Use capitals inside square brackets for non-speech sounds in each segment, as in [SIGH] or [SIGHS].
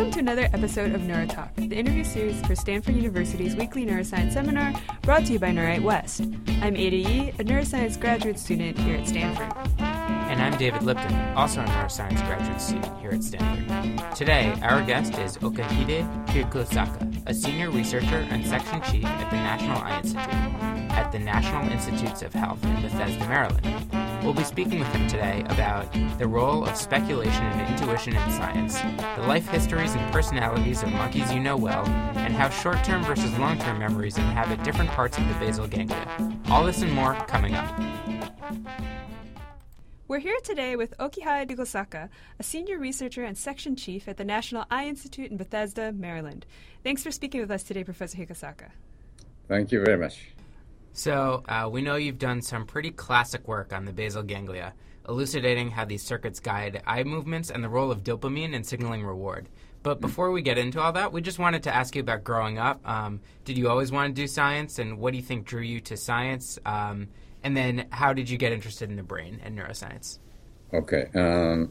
Welcome to another episode of NeuroTalk, the interview series for Stanford University's weekly neuroscience seminar brought to you by Neurite West. I'm Ada Yi, a neuroscience graduate student here at Stanford. And I'm David Lipton, also a neuroscience graduate student here at Stanford. Today, our guest is Okihide Hikosaka, a senior researcher and section chief at the National Eye Institute at the National Institutes of Health in Bethesda, Maryland. We'll be speaking with him today about the role of speculation and intuition in science, the life histories and personalities of monkeys you know well, and how short term versus long term memories inhabit different parts of the basal ganglia. All this and more coming up. We're here today with Okihide Hikosaka, a senior researcher and section chief at the National Eye Institute in Bethesda, Maryland. Thanks for speaking with us today, Professor Hikosaka. Thank you very much. So, uh, we know you've done some pretty classic work on the basal ganglia, elucidating how these circuits guide eye movements and the role of dopamine in signaling reward. But mm. before we get into all that, we just wanted to ask you about growing up. Um, did you always want to do science, and what do you think drew you to science? Um, and then, how did you get interested in the brain and neuroscience? Okay. Um,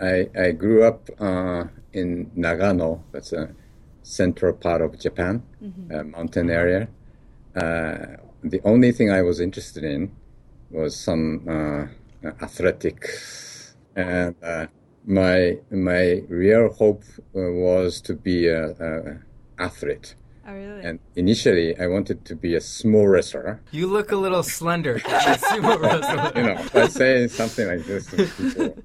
I, I grew up uh, in Nagano, that's a central part of Japan, mm-hmm. a mountain area. Uh, the only thing I was interested in was some uh, athletics, and uh, my my real hope uh, was to be a, a athlete. Oh, really? And initially, I wanted to be a small wrestler. You look a little slender. [LAUGHS] sumo wrestler. you know, by saying something like this to people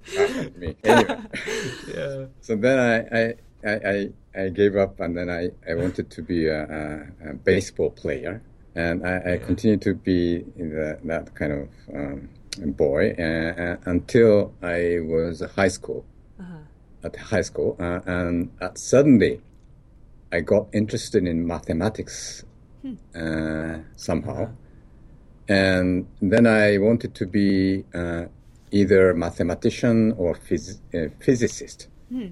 me. Anyway, [LAUGHS] yeah. So then I, I, I, I gave up, and then I, I wanted to be a, a, a baseball player and I, I continued to be the, that kind of um, boy uh, until I was high school. Uh-huh. At high school, uh, and uh, suddenly, I got interested in mathematics hmm. Uh, somehow, uh-huh. and then I wanted to be uh, either mathematician or phys- physicist, hmm.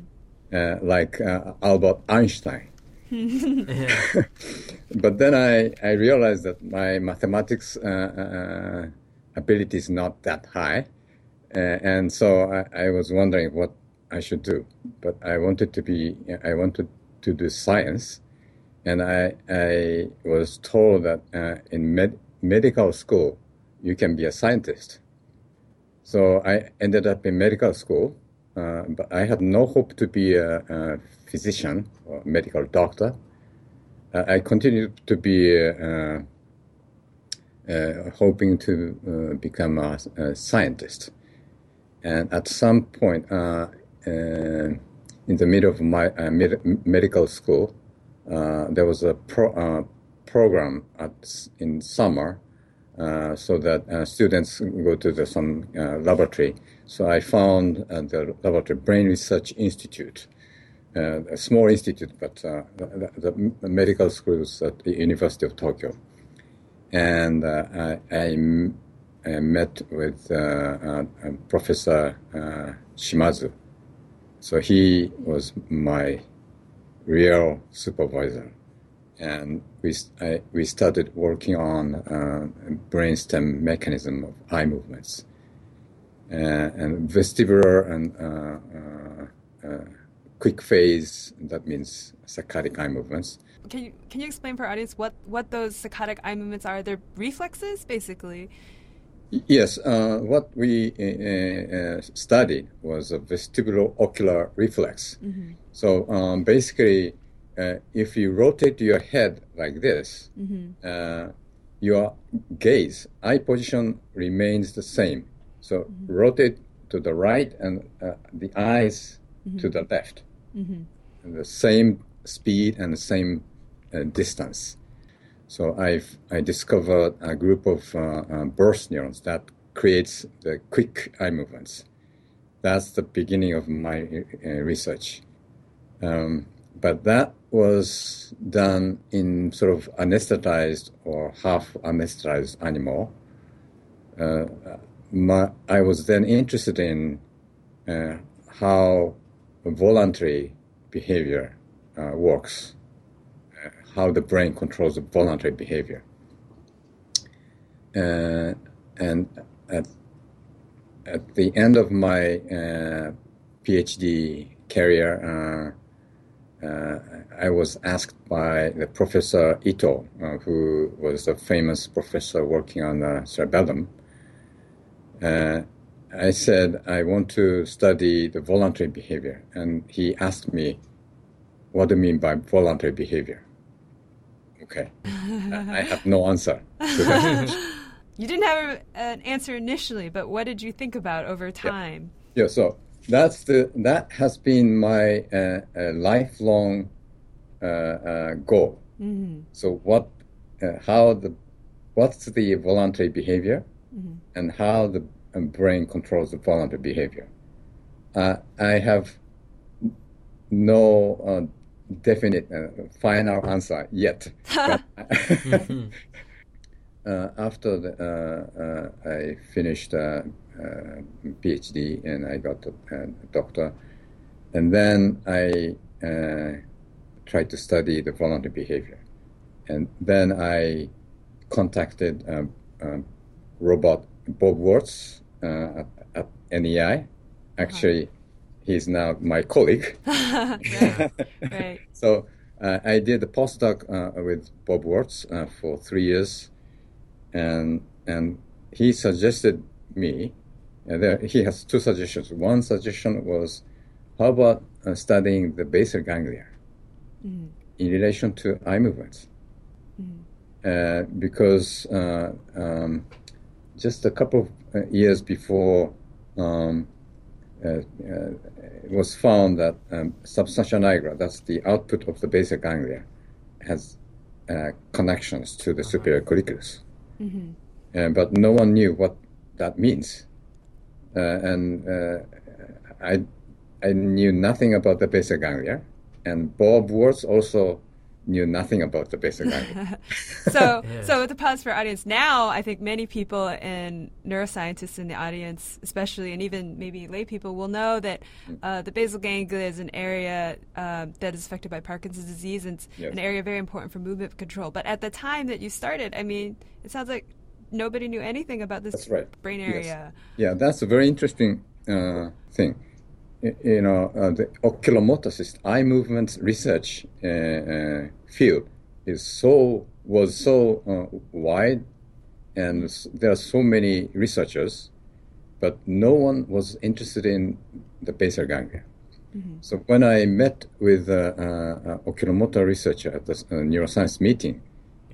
like Albert Einstein. [LAUGHS] but then I, I realized that my mathematics uh, uh, ability is not that high. Uh, and so I, I, was wondering what I should do. But I wanted to be, I wanted to do science. And I, I was told that uh, in med- medical school, you can be a scientist. So I ended up in medical school, uh, but I had no hope to be a, a physician or medical doctor. Uh, I continued to be uh, uh, hoping to become a, a, scientist. And at some point in the middle of my med- medical school, there was a pro- program at, in summer uh, so that uh, students go to the, some uh, laboratory. So I found the laboratory Brain Research Institute, uh, a small institute, but uh, the, the, medical schools at the University of Tokyo. And uh, I, I, met with Professor Shimazu. So he was my real supervisor. And we, I, we started working on uh, brainstem mechanism of eye movements. Uh, and vestibular and uh, quick phase, that means saccadic eye movements. Can you, can you explain for our audience what, what those saccadic eye movements are? They're reflexes, basically. Yes, uh, what we uh, uh, studied was a vestibulo-ocular reflex. Mm-hmm. So um, basically, uh, if you rotate your head like this, mm-hmm. Uh, your gaze, eye position remains the same. So mm-hmm. rotate to the right and uh, the eyes to mm-hmm. the left mm-hmm. the same speed and the same uh, distance. So I've I discovered a group of uh, uh, burst neurons that creates the quick eye movements. That's the beginning of my uh, research. Um, but that was done in sort of anesthetized or half anesthetized animal. Uh, my, I was then interested in uh, how voluntary behavior uh, works, uh, how the brain controls the voluntary behavior. Uh, and at, at the end of my uh, PhD career, uh, I was asked by the Professor Ito, uh, who was a famous professor working on the cerebellum. I said, I want to study the voluntary behavior. And he asked me, What do you mean by voluntary behavior? Okay. I have no answer to that. [LAUGHS] you didn't have an answer initially, but what did you think about over time? Yeah, yeah so that's the that has been my uh, uh, lifelong uh, uh goal. Mm-hmm. So what, uh, how the, what's the voluntary behavior, mm-hmm. and how the brain controls the voluntary behavior. Uh, I have no definite final answer yet. [LAUGHS] [LAUGHS] [LAUGHS] after the, I finished uh, PhD and I got a, doctor. And then I uh, tried to study the voluntary behavior. And then I contacted um, um, Robert Bob Wurtz uh, at, at, NEI. Actually, uh-huh. he's now my colleague. [LAUGHS] right. right. [LAUGHS] So uh, I did a postdoc uh, with Bob Wurtz uh, for three years, and and he suggested me there, he has two suggestions. One suggestion was, how about uh, studying the basal ganglia mm-hmm. in relation to eye movements? Mm-hmm. Uh, because uh, um, just a couple of years before, um, uh, uh, it was found that um, substantia nigra, that's the output of the basal ganglia, has connections to the superior colliculus. Mm-hmm. but no one knew what that means. Uh, and uh, I I knew nothing about the basal ganglia, and Bob Wurtz also knew nothing about the basal [LAUGHS] ganglia. so, [LAUGHS] yeah. so to pause for audience now, I think many people and neuroscientists in the audience, especially, and even maybe lay people, will know that uh, the basal ganglia is an area uh, that is affected by Parkinson's disease, and it's yes. an area very important for movement control. But at the time that you started, I mean, it sounds like nobody knew anything about this right. brain area. Yes. Yeah, that's a very interesting uh, thing. You know, uh, the oculomotor eye movement research uh, uh field is so was so uh, wide, and there are so many researchers, but no one was interested in the basal ganglia. Mm-hmm. So when I met with uh, oculomotor researcher at the neuroscience meeting,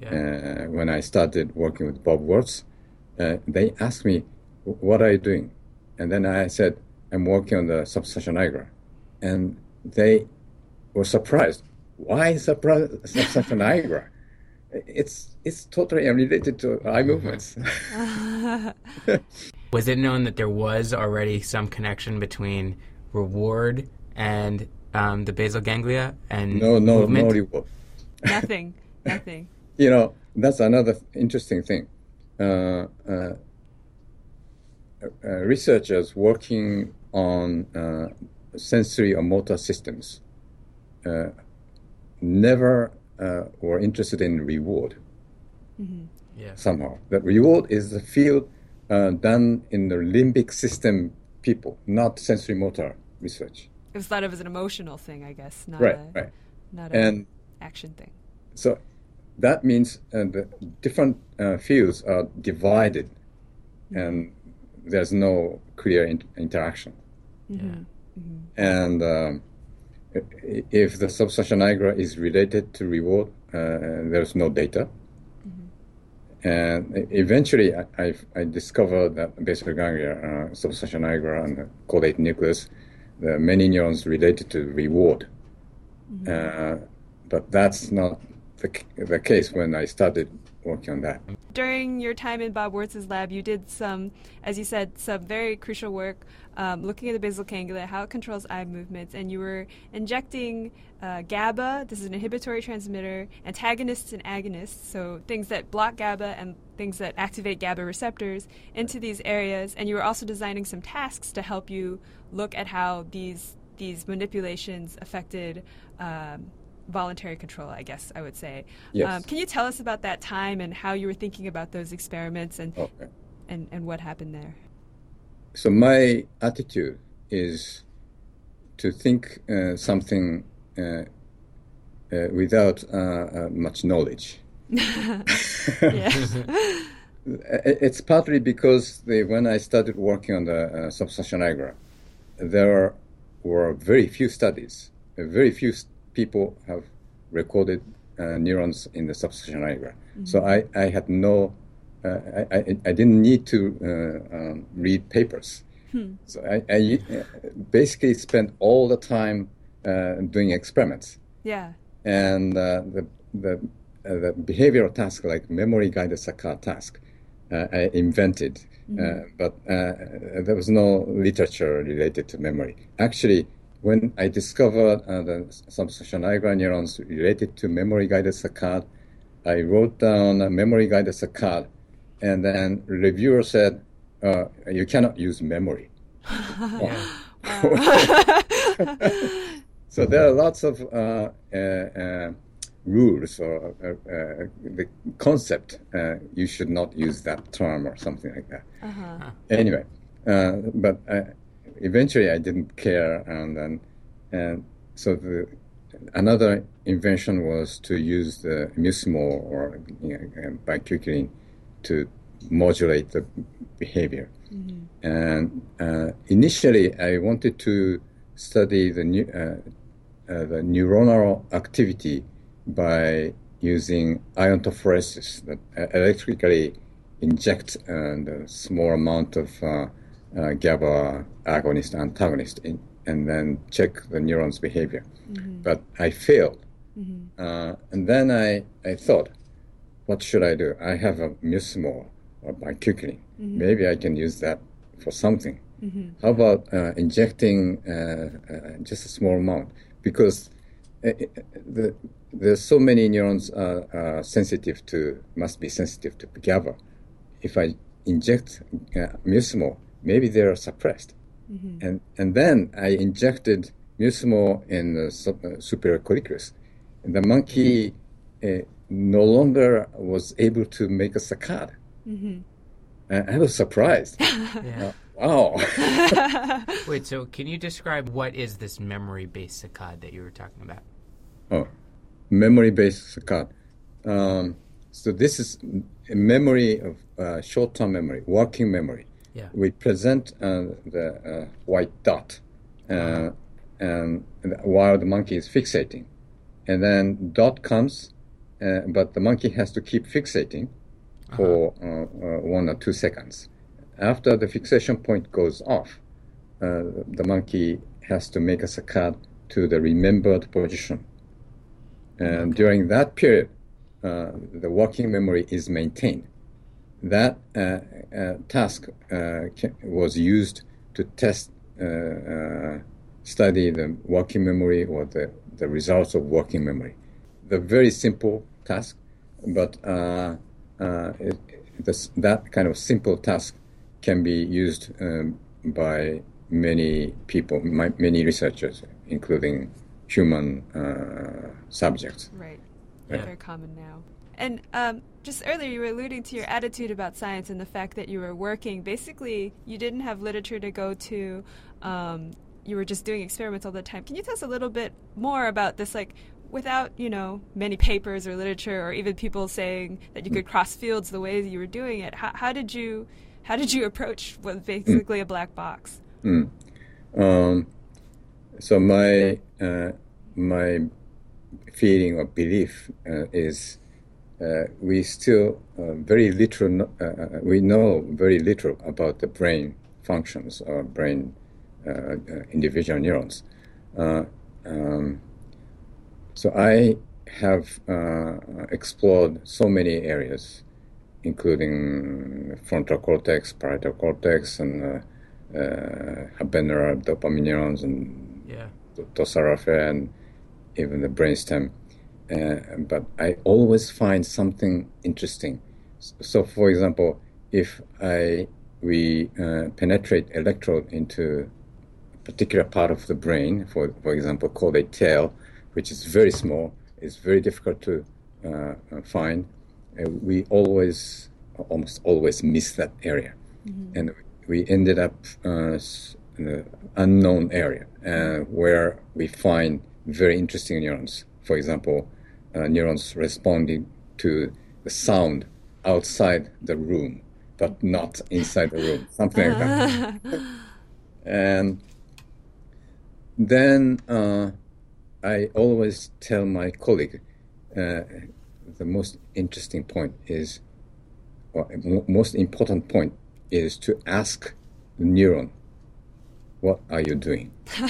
yeah. Uh, when I started working with Bob Wurtz, uh, they asked me, "What are you doing?" And then I said, "I'm working on the substantia nigra," and they were surprised. Why substantia nigra? It's it's totally unrelated to eye movements. [LAUGHS] was it known that there was already some connection between reward and um, the basal ganglia and no, no, movement? no reward. Nothing, [LAUGHS] nothing you know, that's another interesting thing. Uh, uh, researchers working on uh, sensory or motor systems uh, never uh, were interested in reward. Mm-hmm. Yeah. Somehow, the reward is the field done in the limbic system people, not sensory motor research. It was thought of as an emotional thing, I guess, not right, a, right. not an action thing. So that means uh, the different uh, fields are divided and there's no clear in- interaction. Mm-hmm. Mm-hmm. And um, if the substantia nigra is related to reward, uh, there's no data. Mm-hmm. And eventually, I, I, I, discovered that basal ganglia, uh, substantia nigra, and the caudate nucleus, the many neurons related to reward. Mm-hmm. Uh, but that's not the, the case when I started working on that. During your time in Bob Wurtz's lab, you did some, as you said, some very crucial work um, looking at the basal ganglia, how it controls eye movements, and you were injecting uh, GABA, this is an inhibitory transmitter, antagonists and agonists, so things that block GABA and things that activate GABA receptors into these areas, and you were also designing some tasks to help you look at how these these manipulations affected um, voluntary control, I guess I would say. Yes. Um, can you tell us about that time and how you were thinking about those experiments and okay. and, and what happened there? So my attitude is to think uh, something uh, uh, without uh, uh, much knowledge. [LAUGHS] [LAUGHS] it's partly because the, when I started working on the uh, substantia nigra, there were very few studies. very few people have recorded uh, neurons in the substantia nigra. Mm-hmm. So I, I had no, uh, I, I, I, didn't need to uh, um, read papers. Hmm. So I, I, basically spent all the time uh, doing experiments. Yeah. And uh, the, the, the behavioral task, like memory guided saccade task, I invented. Mm-hmm. but there was no literature related to memory. Actually, when I discovered uh, the nigra neurons related to memory guided saccade, I wrote down a memory guided saccade, and then reviewer said, uh, "You cannot use memory." [LAUGHS] [LAUGHS] so there are lots of uh, uh, uh rules or uh, the concept. you should not use that term or something like that. Uh-huh. Anyway, but eventually I didn't care, and then and so the another invention was to use the muscimol or you know, bicuculline to modulate the behavior. Mm-hmm. And uh, initially, I wanted to study the uh, uh, the neuronal activity by using iontophoresis that electrically inject a uh, small amount of uh, uh, GABA agonist antagonist in, and then check the neurons' behavior. Mm-hmm. But I failed. Mm-hmm. Uh, and then I, I thought, what should I do? I have a muscimol or bicuculline. Mm-hmm. Maybe I can use that for something. Mm-hmm. How about uh, injecting uh, uh just a small amount? Because uh, the, there's so many neurons are, sensitive to, must be sensitive to GABA. If I inject uh, maybe they are suppressed. Mm-hmm. And, and then I injected muscimol in the uh, superior colliculus. And the monkey uh, no longer was able to make a saccade. Mm-hmm. I was surprised. [LAUGHS] uh, wow. [LAUGHS] Wait, so can you describe what is this memory-based saccade that you were talking about? Oh, memory-based saccade. Um, so this is a memory of uh, short-term memory, working memory yeah. we present uh, the uh, white dot uh, and while the monkey is fixating. And then dot comes, uh, but the monkey has to keep fixating for uh-huh. one or two seconds. After the fixation point goes off, the monkey has to make a saccade to the remembered position. And okay. during that period, uh, the working memory is maintained that uh, uh, task uh, was used to test, study the working memory or the, the results of working memory. The very simple task, but it, this, that kind of simple task can be used um, by many people, my, many researchers, including human uh, subjects. Right. Yeah. Very common now. And um, just earlier, you were alluding to your attitude about science and the fact that you were working. Basically, you didn't have literature to go to. Um, you were just doing experiments all the time. Can you tell us a little bit more about this? Like, without you know many papers or literature, or even people saying that you could cross fields the way that you were doing it. How, how did you how did you approach what basically a black box? Mm. Um, so my uh, my feeling or belief uh, is uh, we still uh, very little, uh, uh, we know very little about the brain functions or brain uh, uh, individual neurons. Um, so I have explored so many areas, including frontal cortex, parietal cortex, and habenula dopamine neurons, and yeah. dorsal and even the brainstem. Uh, but I always find something interesting. So, for example, if I we uh, penetrate electrode into a particular part of the brain, for for example, called a tail, which is very small, it's very difficult to uh, find. Uh, we always, almost always, miss that area, mm-hmm. and we ended up uh, in an unknown area uh, where we find very interesting neurons for example, uh, neurons responding to the sound outside the room, but not inside the room, something like that. [LAUGHS] and then uh, I always tell my colleague uh, the most interesting point is, or most important point is to ask the neuron, what are you doing? [LAUGHS] [LAUGHS]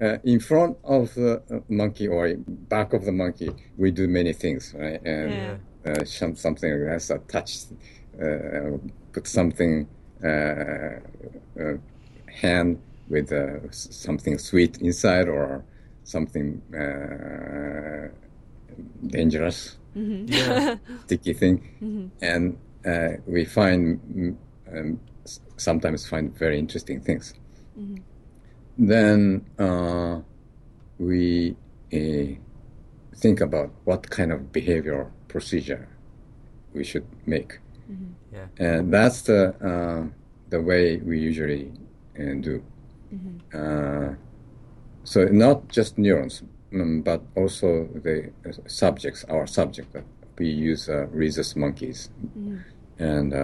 uh, in front of the monkey or back of the monkey, we do many things, right? And yeah. uh, something like that, so touch, uh, put something, uh, uh, hand with uh, something sweet inside or something dangerous, mm-hmm. yeah. [LAUGHS] sticky thing, mm-hmm. and we find um, sometimes find very interesting things. Mm-hmm. Then uh, we uh, think about what kind of behavior procedure we should make. Mm-hmm. Yeah. And that's the, uh, the way we usually uh, do. Mm-hmm. Uh, so not just neurons, um, but also the subjects, our subject. We use uh, rhesus monkeys. Mm-hmm. And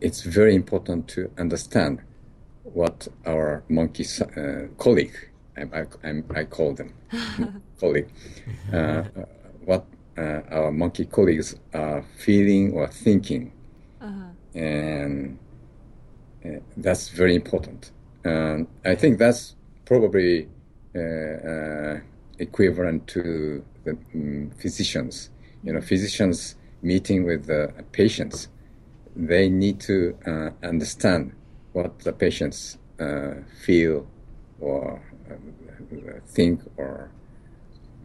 it's very important to understand what our monkey uh, colleague, I, I, I, call them [LAUGHS] colleague, uh, what uh, our monkey colleagues are feeling or thinking. Uh-huh. And uh, that's very important. And I think that's probably uh, uh, equivalent to the um, physicians. You know, physicians meeting with the patients they need to uh, understand what the patients uh, feel or uh, think or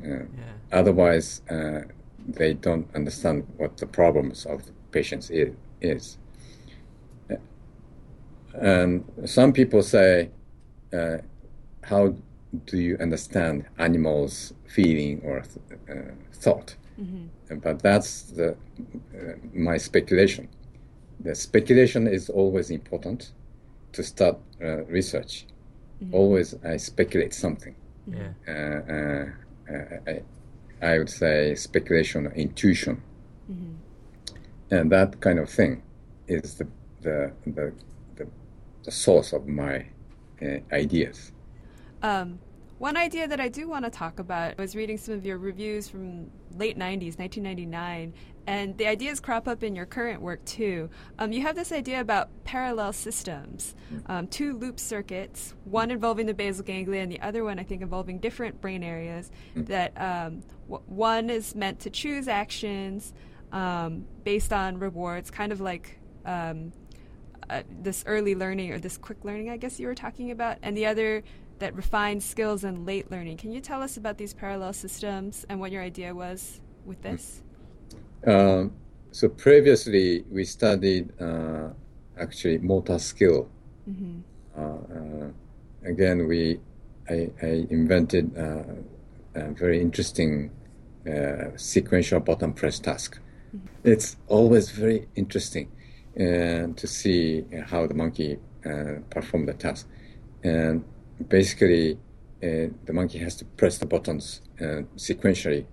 uh, yeah. otherwise uh, they don't understand what the problems of the patients is, is. And some people say, uh, how do you understand animals' feeling or th- thought? Mm-hmm. But that's the, my speculation the speculation is always important to start uh, research. Mm-hmm. Always, I speculate something. Yeah. Uh, uh, uh, I, I, would say speculation, intuition, mm-hmm. and that kind of thing is the the the, the, the source of my uh, ideas. Um, one idea that I do want to talk about was reading some of your reviews from late 90s, 1999, and the ideas crop up in your current work too. Um, you have this idea about parallel systems, um, two loop circuits, one involving the basal ganglia and the other one, I think, involving different brain areas. That um, w- one is meant to choose actions um, based on rewards, kind of like um, uh, this early learning or this quick learning, I guess you were talking about, and the other that refines skills in late learning. Can you tell us about these parallel systems and what your idea was with this? Um, so previously we studied uh, actually motor skill. Mm-hmm. Uh, uh again, we I, I invented uh, a very interesting uh, sequential button press task. Mm-hmm. It's always very interesting to see how the monkey perform the task, and basically uh, the monkey has to press the buttons uh, sequentially,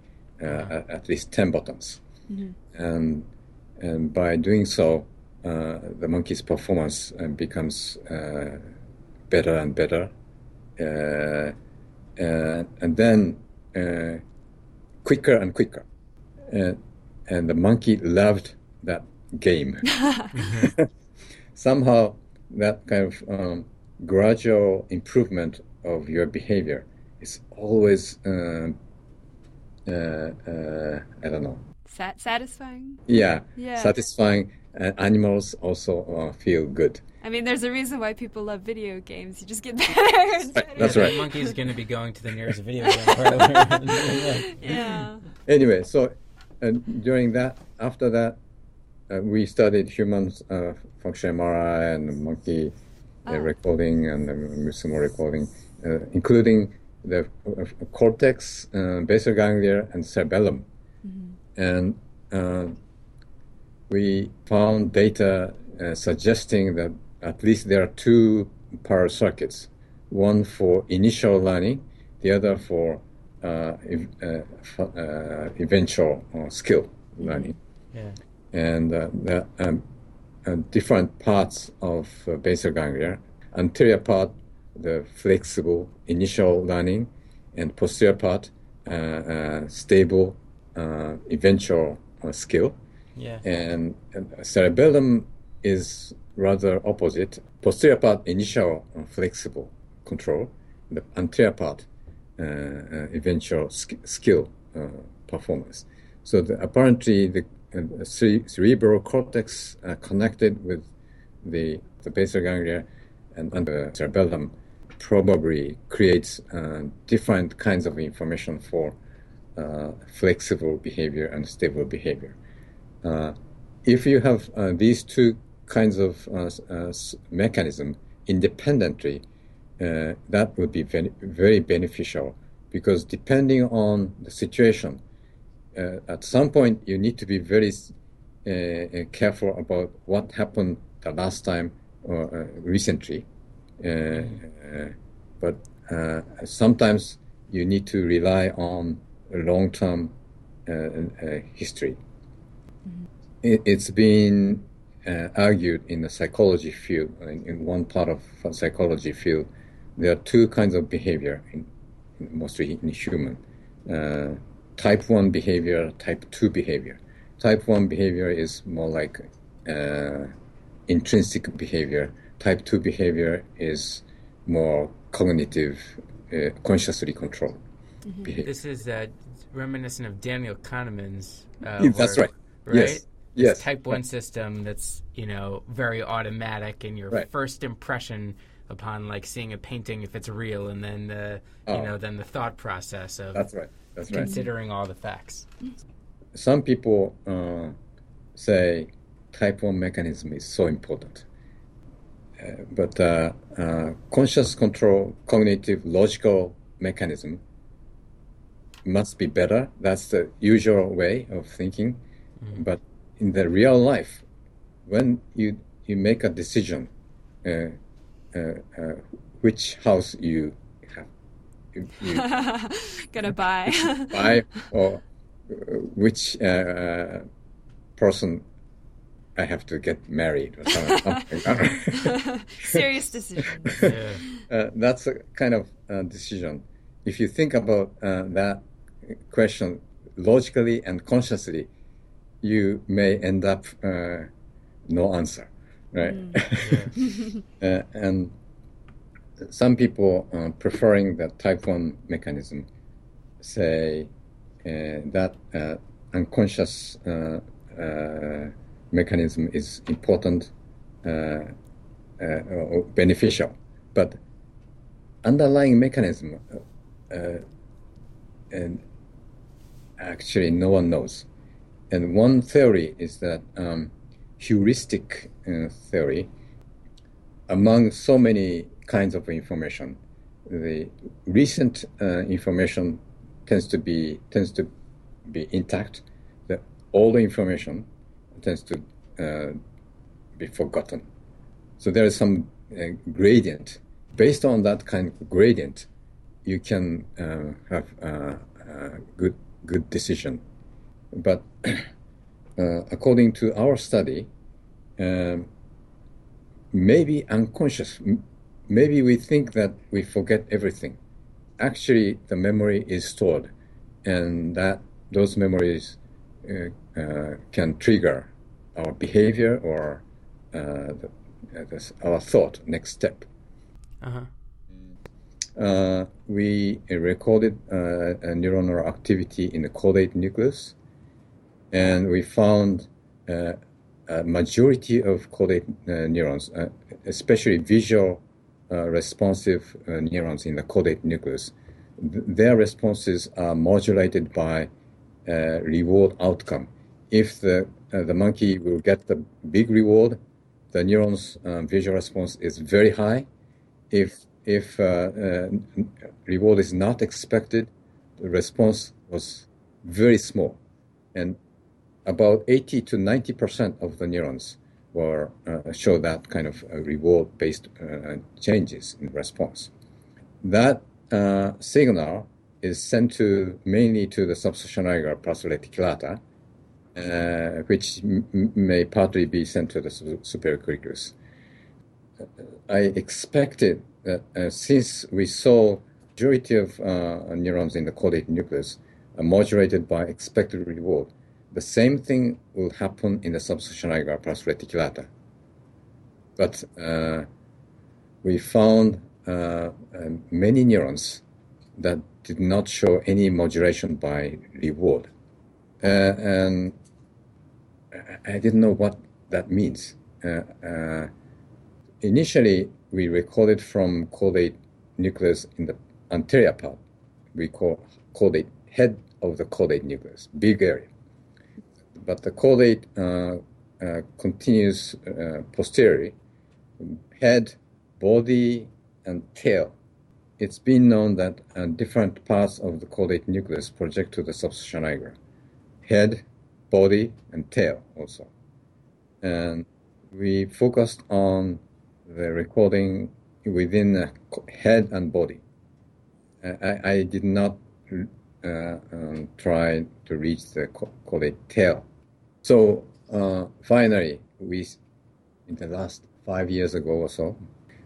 uh, at least 10 buttons. Mm-hmm. And, and by doing so, uh, the monkey's performance uh, becomes uh, better and better. and then quicker and quicker. and the monkey loved that game. [LAUGHS] [LAUGHS] [LAUGHS] Somehow, that kind of um, gradual improvement of your behavior is always, uh, uh, uh, I don't know. Sat- satisfying? Yeah, yeah. satisfying. And animals also uh, feel good. I mean, there's a reason why people love video games. You just get [LAUGHS] better. better. That's right. Monkey's going to be going to the nearest video game [LAUGHS] yeah. Anyway, so during that, after that, uh, we studied human uh, function MRI and monkey oh. recording and uh, some recording, uh, including the uh, cortex, basal ganglia, and cerebellum. Mm-hmm. And we found data suggesting that at least there are two parallel circuits one for initial learning, the other for uh, uh, eventual skill learning. Yeah. And the um, different parts of basal ganglia, anterior part, the flexible initial learning, and posterior part, stable eventual skill. Yeah. And, and cerebellum is rather opposite. Posterior part, initial uh, flexible control. The anterior part, uh, uh, eventual sk- skill uh, performance. So the, apparently the uh, cere- cerebral cortex uh, connected with the, the basal ganglia and, and the cerebellum probably creates different kinds of information for flexible behavior and stable behavior. if you have these two kinds of uh, uh, mechanism independently, uh, that would be very, very beneficial because depending on the situation, at some point you need to be very careful about what happened the last time or recently. but sometimes you need to rely on long-term uh, uh, history. Mm-hmm. It, has been uh, argued in the psychology field, in, in, one part of psychology field, there are two kinds of behavior, in, mostly in human. Uh, type 1 behavior, type 2 behavior. Type 1 behavior is more like uh, intrinsic behavior. Type 2 behavior is more cognitive, uh, consciously controlled mm-hmm. behavior. This is uh, reminiscent of Daniel Kahneman's uh, That's work, right. right? Yes yes. type one right. system that's you know very automatic and your right. first impression upon like seeing a painting if it's real and then the oh. you know then the thought process of that's right that's right. considering all the facts. Some people uh, say type 1 mechanism is so important. Uh, but uh, uh conscious control cognitive logical mechanism must be better. That's the usual way of thinking. Mm. but in the real life, when you you make a decision, uh, uh, uh, which house you you, you gonna buy, [LAUGHS] buy or uh, which uh, uh, person I have to get married or something. [LAUGHS] Serious decision. Yeah. [LAUGHS] that's a kind of decision. If you think about that question logically and consciously, you may end up uh, no answer, right? Mm. uh, and some people uh, preferring the type 1 mechanism say uh, that uh, unconscious uh, mechanism is important or beneficial, but underlying mechanism and actually no one knows. And one theory is that um, heuristic uh, theory, among so many kinds of information, the recent uh, information tends to be tends to be intact. The older information tends to uh, be forgotten. So there is some uh, gradient. Based on that kind of gradient, you can have a good good decision but [CLEARS THROAT] uh, according to our study, maybe unconscious, maybe we think that we forget everything. Actually, the memory is stored, and that those memories uh, uh, can trigger our behavior or uh, the, uh, our thought, next step. Uh-huh. Uh, we recorded neuronal activity in the caudate nucleus and we found uh, a majority of caudate uh, neurons, uh, especially visual uh, Uh, responsive uh, neurons in the caudate nucleus, th- their responses are modulated by uh, reward outcome. If the uh, the monkey will get the big reward, the neurons' uh, visual response is very high. If if reward is not expected, the response was very small, and about 80 to 90 percent of the neurons were uh, show that kind of uh, reward-based uh, changes in response. That uh, signal is sent to mainly to the pars reticulata, uh, which m- may partly be sent to the superior colliculus. I expected that uh, since we saw majority of uh, neurons in the caudate nucleus modulated by expected reward, the same thing will happen in the nigra pars reticulata. But uh, we found uh, many neurons that did not show any modulation by reward. Uh, and I didn't know what that means. Uh, uh, initially, we recorded from caudate nucleus in the anterior part. We call caudate head of the caudate nucleus, big area. But the caudate uh, uh, continues uh, posteriorly, head, body, and tail it's been known that different parts of the caudate nucleus project to the substantia nigra head, body, and tail also. And we focused on the recording within the head and body. I, I, did not uh, um, try to reach the caudate tail. So uh, finally, we, in the last five years ago or so,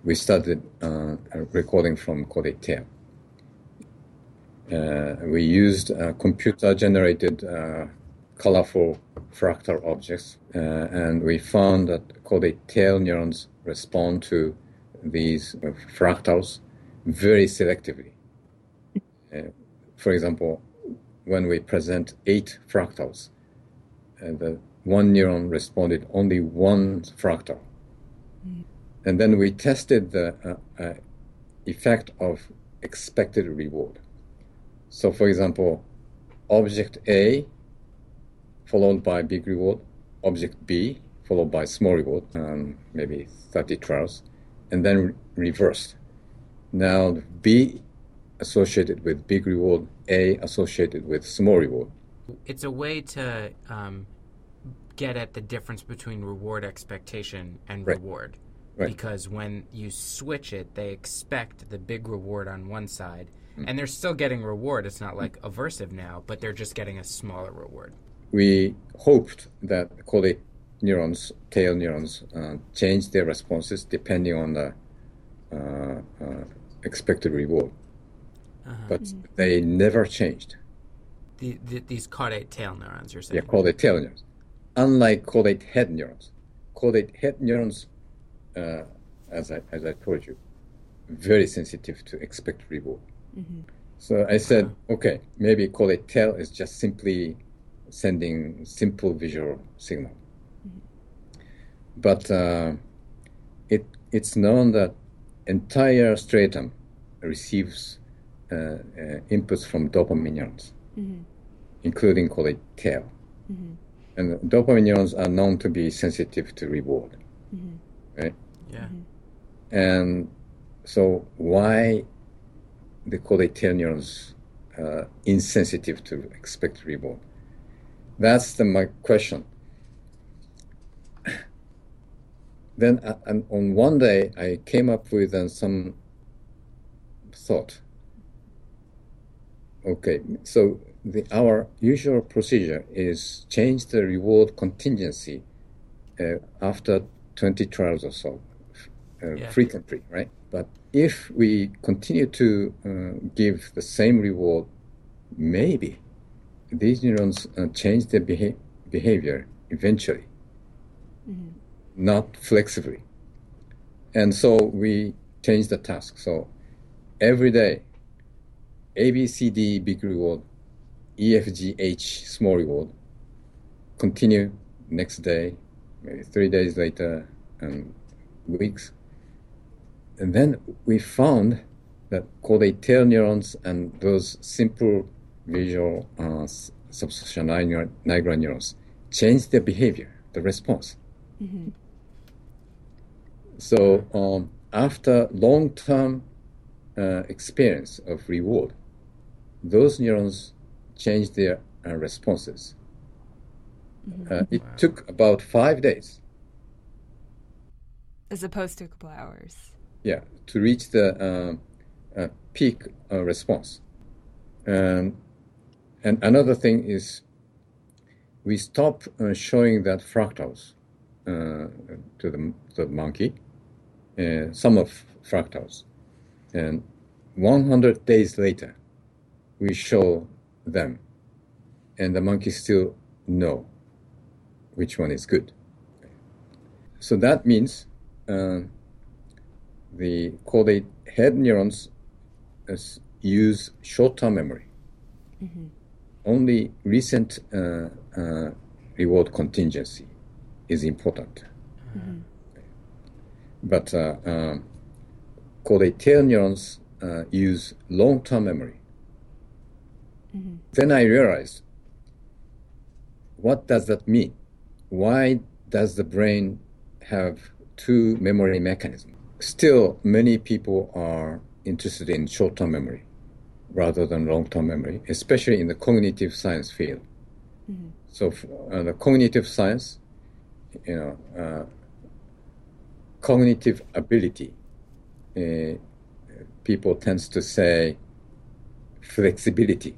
we started uh, recording from caudate tail. Uh, we used uh, computer-generated uh, colorful fractal objects, uh, and we found that caudate tail neurons respond to these fractals very selectively. for example, when we present eight fractals, the one neuron responded only one fractal and then we tested the uh, uh, effect of expected reward. So, for example, object A followed by big reward, object B followed by small reward, um, maybe 30 trials, and then re- reversed. Now, B associated with big reward, A associated with small reward. It's a way to um, get at the difference between reward expectation and right. reward. Right. Because when you switch it, they expect the big reward on one side, mm. and they're still getting reward. It's not like aversive now, but they're just getting a smaller reward. We hoped that caudate neurons, tail neurons, uh, change their responses depending on the uh, uh, expected reward. Uh-huh. But mm-hmm. they never changed. The, the, these caudate tail neurons, you're saying? Yeah, caudate tail neurons. Unlike caudate head neurons. Caudate head neurons uh, as I as I told you, very sensitive to expect reward. Mm-hmm. So I said, uh-huh. okay, maybe caudate tail is just simply sending simple visual signal. Mm-hmm. But uh, it it's known that entire striatum receives uh, uh, inputs from dopamine neurons, mm-hmm. including caudate tail. Mm-hmm. And dopamine neurons are known to be sensitive to reward. Mm-hmm. Right? Yeah. Mm-hmm. And so why the caudate neurons uh, insensitive to expect reward? That's the my question. [SIGHS] then uh, on one day I came up with uh, some thought. Okay, so the, our usual procedure is change the reward contingency uh, after 20 trials or so uh, yeah. frequently, right? But if we continue to uh, give the same reward, maybe these neurons uh, change their beha- behavior eventually, mm-hmm. not flexibly. And so we change the task. So every day, A, B, C, D, big reward, E, F, G, H, small reward, continue next day, maybe three days later, and weeks and then we found that caudate tail neurons and those simple visual uh, substantia nigra neurons change their behavior, the response. Mm-hmm. So um, after long-term uh, experience of reward, those neurons change their uh, responses. Mm-hmm. Uh, it wow. took about five days. As opposed to a couple hours yeah, to reach the uh, uh, peak uh, response. And, and another thing is we stop uh, showing that fractals uh, to the, the monkey, uh, some of fractals. And 100 days later, we show them, and the monkey still know which one is good. So that means uh, the caudate head neurons use short-term memory. Mm-hmm. Only recent uh, uh, reward contingency is important. Mm-hmm. But uh, um, caudate tail neurons uh, use long-term memory. Mm-hmm. Then I realized, what does that mean? Why does the brain have two memory mechanisms? Still, many people are interested in short-term memory rather than long-term memory, especially in the cognitive science field. Mm-hmm. So, uh, the cognitive science, you know, uh, cognitive ability, uh, people tends to say flexibility.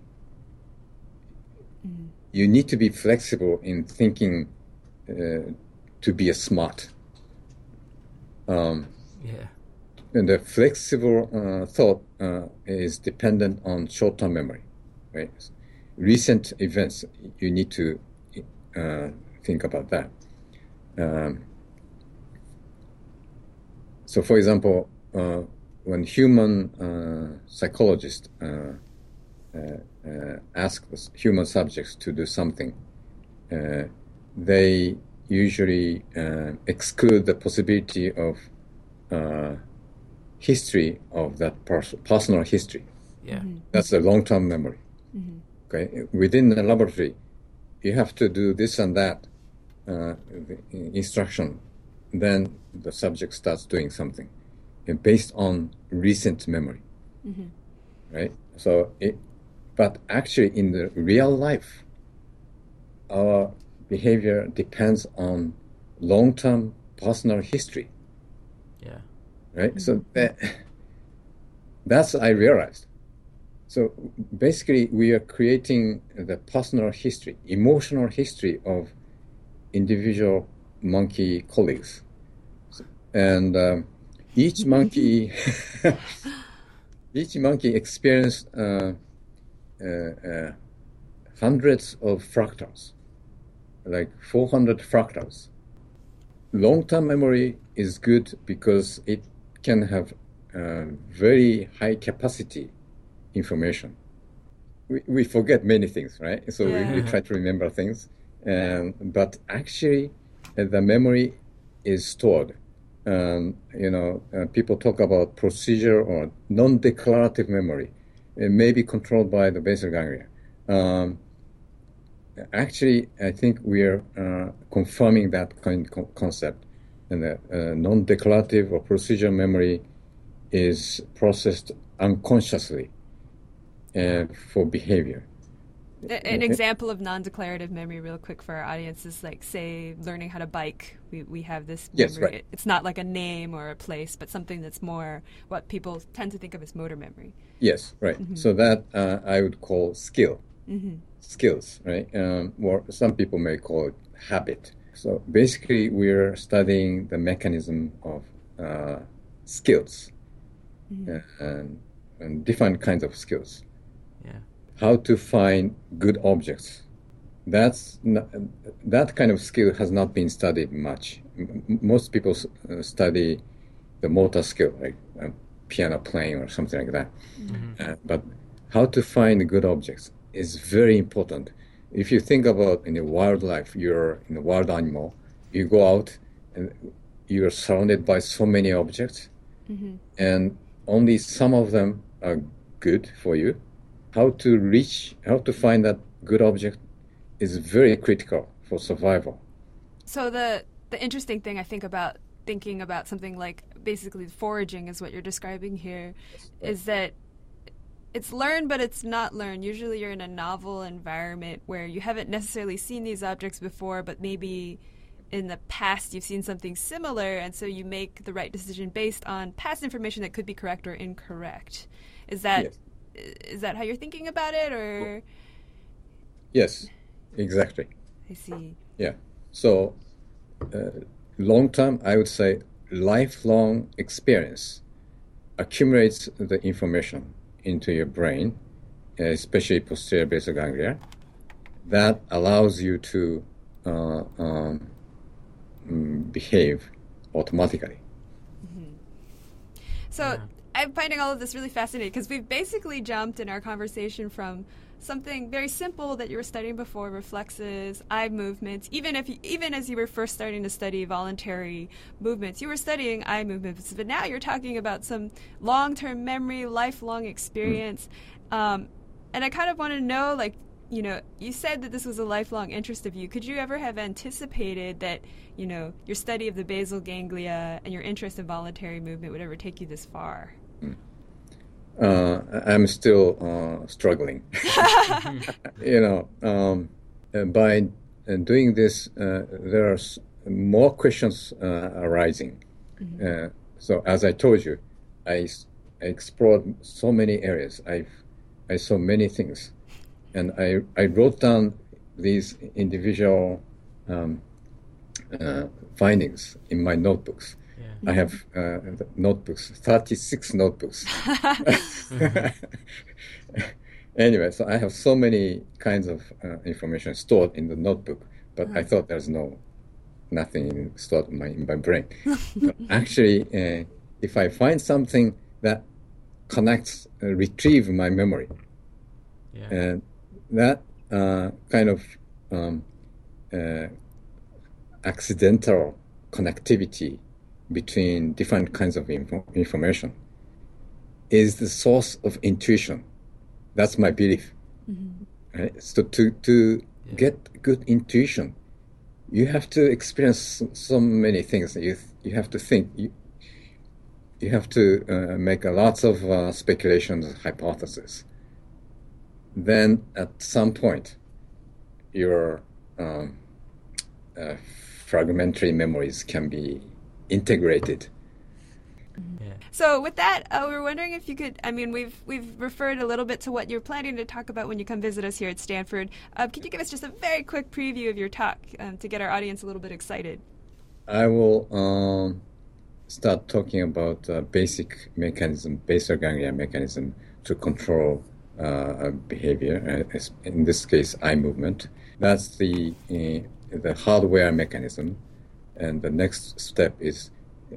You need to be flexible in thinking uh, to be a smart. Um, yeah. And the flexible uh, thought uh, is dependent on short-term memory, right? Recent events, you need to uh, think about that. Um, so, for example, uh, when human uh, psychologists uh, ask human subjects to do something, they usually exclude the possibility of uh, history of that pers- personal history. Yeah, mm-hmm. that's the long-term memory. Mm-hmm. Okay, within the laboratory, you have to do this and that uh, instruction. Then the subject starts doing something, and based on recent memory, mm-hmm. right? So, it, but actually, in the real life, our behavior depends on long-term personal history Yeah. right? Mm-hmm. So that [LAUGHS] that's I realized. So basically, we are creating the personal history, emotional history of individual monkey colleagues, and um, each monkey, [LAUGHS] each monkey experienced uh, hundreds of fractals, like 400 fractals. Long-term memory is good because it can have uh, very high capacity information. We, we forget many things, right? So yeah. we, we, try to remember things. Um, but actually, uh, the memory is stored. Um, you know, uh, people talk about procedure or non-declarative memory. It may be controlled by the basal ganglia. Um, actually, I think we are uh, confirming that kind of concept and the uh, non-declarative or procedural memory is processed unconsciously uh, for behavior. An example of non-declarative memory, real quick for our audience, is like say learning how to bike. We we have this. Memory. Yes, right. It's not like a name or a place, but something that's more what people tend to think of as motor memory. Yes, right. Mm-hmm. So that uh, I would call skill, mm-hmm. skills, right? Um, or some people may call it habit. So basically, we're studying the mechanism of uh, skills mm-hmm. and, and, different kinds of skills. Yeah. How to find good objects. That's not, that kind of skill has not been studied much. M- most people uh, study the motor skill, like uh, piano playing or something like that. Mm-hmm. Uh, but how to find good objects is very important if you think about in a wildlife, you're in a wild animal, you go out and you're surrounded by so many objects, mm-hmm. and only some of them are good for you. How to reach, how to find that good object is very critical for survival. So the the interesting thing I think about thinking about something like basically foraging is what you're describing here, is that it's learned, but it's not learned. Usually, you're in a novel environment where you haven't necessarily seen these objects before, but maybe in the past you've seen something similar, and so you make the right decision based on past information that could be correct or incorrect. Is that Yes. Is that how you're thinking about it, or Yes, exactly. I see. Yeah. So, uh, long term, I would say lifelong experience accumulates the information into your brain, uh, especially posterior basal ganglia. That allows you to uh, um, mm, behave automatically. So I'm finding all of this really fascinating because we've basically jumped in our conversation from something very simple that you were studying before reflexes eye movements even if you, even as you were first starting to study voluntary movements you were studying eye movements but now you're talking about some long-term memory lifelong experience. Um, and i kind of want to know like you know you said that this was a lifelong interest of you. Could you ever have anticipated that you know your study of the basal ganglia and your interest in voluntary movement would ever take you this far uh, I'm still uh, struggling. [LAUGHS] you know, um, uh, by uh, doing this, uh, there are more questions uh, arising. Uh, so, as I told you, I, explored so many areas. I I saw many things, and I I wrote down these individual um, uh, findings in my notebooks. I have uh, notebooks, 36 notebooks. [LAUGHS] [LAUGHS] anyway, so I have so many kinds of uh, information stored in the notebook, but I thought there's no nothing stored in my, in my brain. [LAUGHS] actually, uh, if I find something that connects, uh, retrieve my memory, Yeah. and that uh, kind of um, uh, accidental connectivity between different kinds of info- information is the source of intuition. That's my belief. Right? So to to get good intuition, you have to experience so, so many things. You you have to think. You, you have to uh, make a lots of uh, speculations, hypotheses. Then at some point, your um, uh, fragmentary memories can be integrated. So with that, uh, we were wondering if you could. I mean, we've we've referred a little bit to what you're planning to talk about when you come visit us here at Stanford. Uh, could you give us just a very quick preview of your talk um, to get our audience a little bit excited? I will um, start talking about uh, basic mechanism, basal ganglia mechanism to control uh, behavior. Uh, in this case, eye movement. That's the uh, the hardware mechanism, and the next step is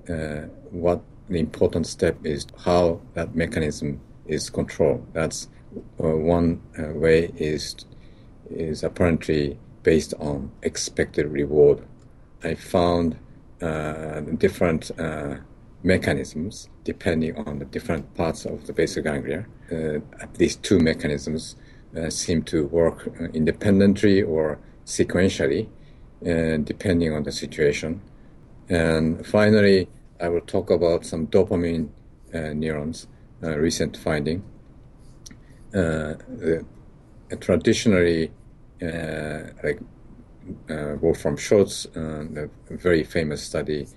uh, what the important step is how that mechanism is controlled. That's uh, one uh, way is is apparently based on expected reward. I found uh, different uh, mechanisms depending on the different parts of the basal ganglia. Uh, at least two mechanisms seem to work independently or sequentially, uh, depending on the situation. And finally, I will talk about some dopamine uh, neurons, uh, recent finding. Uh, the, traditionally, uh, like uh, Wolfram Schultz, uh, the very famous study,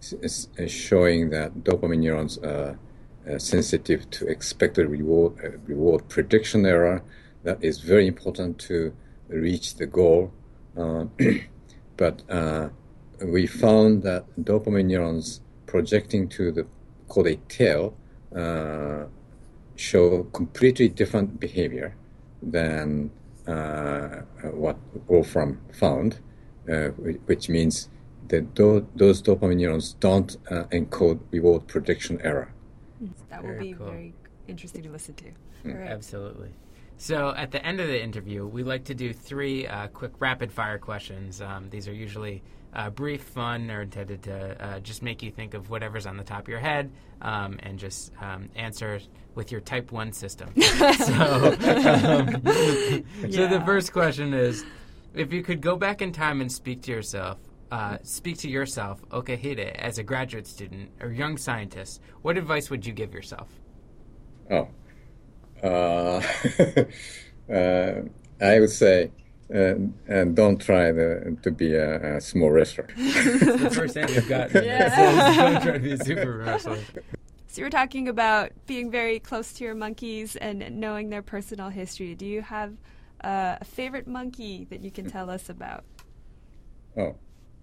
is, showing that dopamine neurons are uh, sensitive to expected reward uh, reward prediction error. That is very important to reach the goal. [CLEARS THROAT] But uh, we found that dopamine neurons projecting to the caudate tail uh, show completely different behavior than uh, what Wolfram found, uh, which means that tho- those dopamine neurons don't uh, encode reward prediction error. That will Very be cool. very interesting to listen to. Mm. All right. Absolutely. So at the end of the interview, we like to do three uh, quick rapid fire questions. Um, these are usually uh, brief, fun, or intended to uh, just make you think of whatever's on the top of your head um, and just um, answer with your Type 1 system. [LAUGHS] so, um, [LAUGHS] so the first question is if you could go back in time and speak to yourself, uh, speak to yourself, Okihide, as a graduate student or young scientist, what advice would you give yourself? Oh, uh, [LAUGHS] uh, I would say and, and don't try the, to be a, a small restaurant. It's [LAUGHS] the first thing we've gotten. Yeah. So [LAUGHS] don't try to be a super wrestler. So you were talking about being very close to your monkeys and knowing their personal history. Do you have uh, a favorite monkey that you can tell us about? Oh,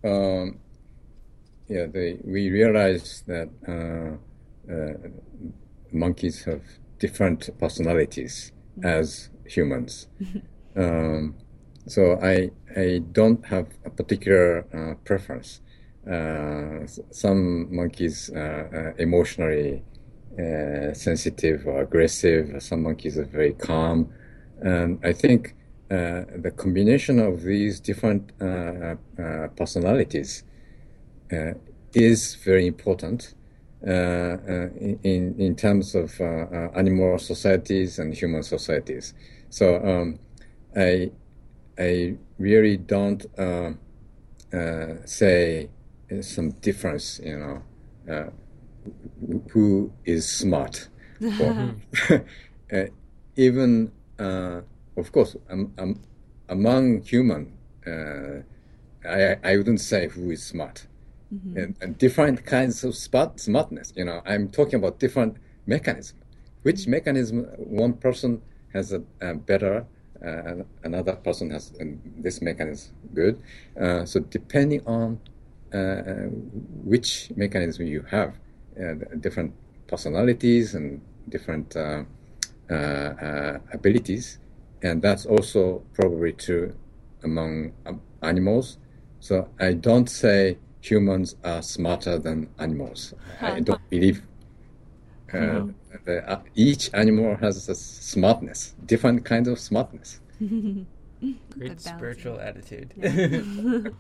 um, yeah. They, we realized that uh, uh, monkeys have different personalities as humans. um, so I I don't have a particular uh, preference. Uh, some monkeys are emotionally uh, sensitive or aggressive. Some monkeys are very calm, and I think uh, the combination of these different uh, uh, personalities uh, is very important in in terms of uh, uh, animal societies and human societies. So um, I I really don't uh, uh, say some difference, you know, uh, who is smart. [LAUGHS] [LAUGHS] Uh, even, uh, of course, um, um, among human, uh, I, I wouldn't say who is smart. And, and different kinds of smart, smartness, you know, I'm talking about different mechanism. Which mechanism one person has a, a better, uh, another person has this mechanism good. Uh, so depending on uh, which mechanism you have, uh, different personalities and different uh, uh, abilities, and that's also probably true among um, animals. So I don't say humans are smarter than animals. I don't believe. Uh, the, uh, each animal has a smartness, different kinds of smartness. [LAUGHS] Great spiritual attitude. [LAUGHS]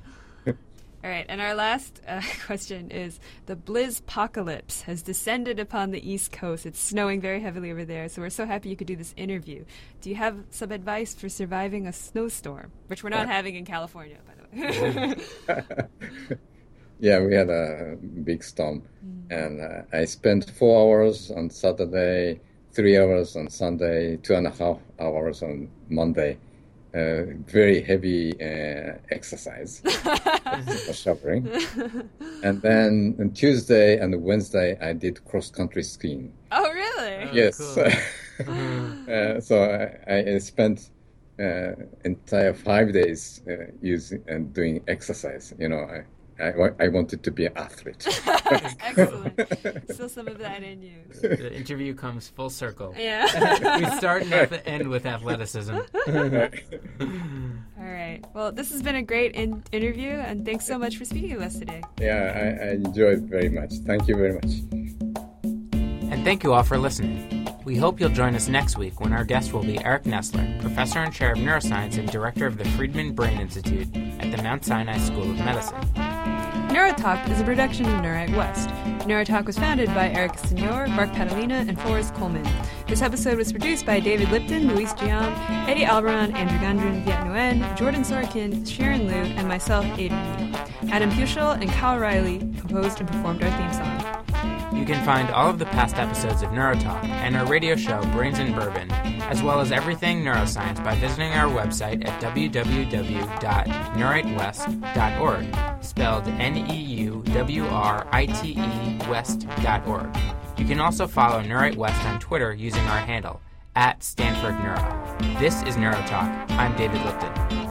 [LAUGHS] All right, and our last uh, question is the Blizzpocalypse has descended upon the East Coast. It's snowing very heavily over there, so we're so happy you could do this interview. Do you have some advice for surviving a snowstorm, which we're not having in California, by the way? Yeah, we had a big storm, and uh, I spent four hours on Saturday, three hours on Sunday, two and a half hours on Monday. Uh, very heavy uh, exercise [LAUGHS] for suffering. [LAUGHS] and then on Tuesday and Wednesday, I did cross country skiing. oh, really? Oh, yes. cool. [LAUGHS] uh, so I, I spent uh, entire five days uh, using and doing exercise. You know, I, I, wa- I wanted to be an athlete. [LAUGHS] Excellent. Still some of that in you. the interview comes full circle. Yeah. [LAUGHS] we start and at the end with athleticism. All right. Well, this has been a great in- interview, and thanks so much for speaking with us today. yeah, I, I enjoyed it very much. Thank you very much. And thank you all for listening. We hope you'll join us next week when our guest will be Eric Nestler, professor and chair of neuroscience and director of the Friedman Brain Institute at the Mount Sinai School of Medicine. Neurotalk is a production of NeuWrite West. Neurotalk was founded by Eric Senor, Mark Catalina, and Forrest Coleman. This episode was produced by David Lipton, Luis Giam, Eddie Alberon, Andrew Gundren, Viet Nguyen, Jordan Sorkin, Sharon Liu, and myself, Adrian Yu. Adam Puschel and Kyle Riley composed and performed our theme song. You can find all of the past episodes of Neurotalk and our radio show Brains and Bourbon, as well as everything neuroscience by visiting our website at www.neuwritewest.org, spelled N-E-U-W-R-I-T-E west.org. You can also follow NeuWrite West on Twitter using our handle, at Stanford Neuro. This is Neurotalk. I'm David Lipton.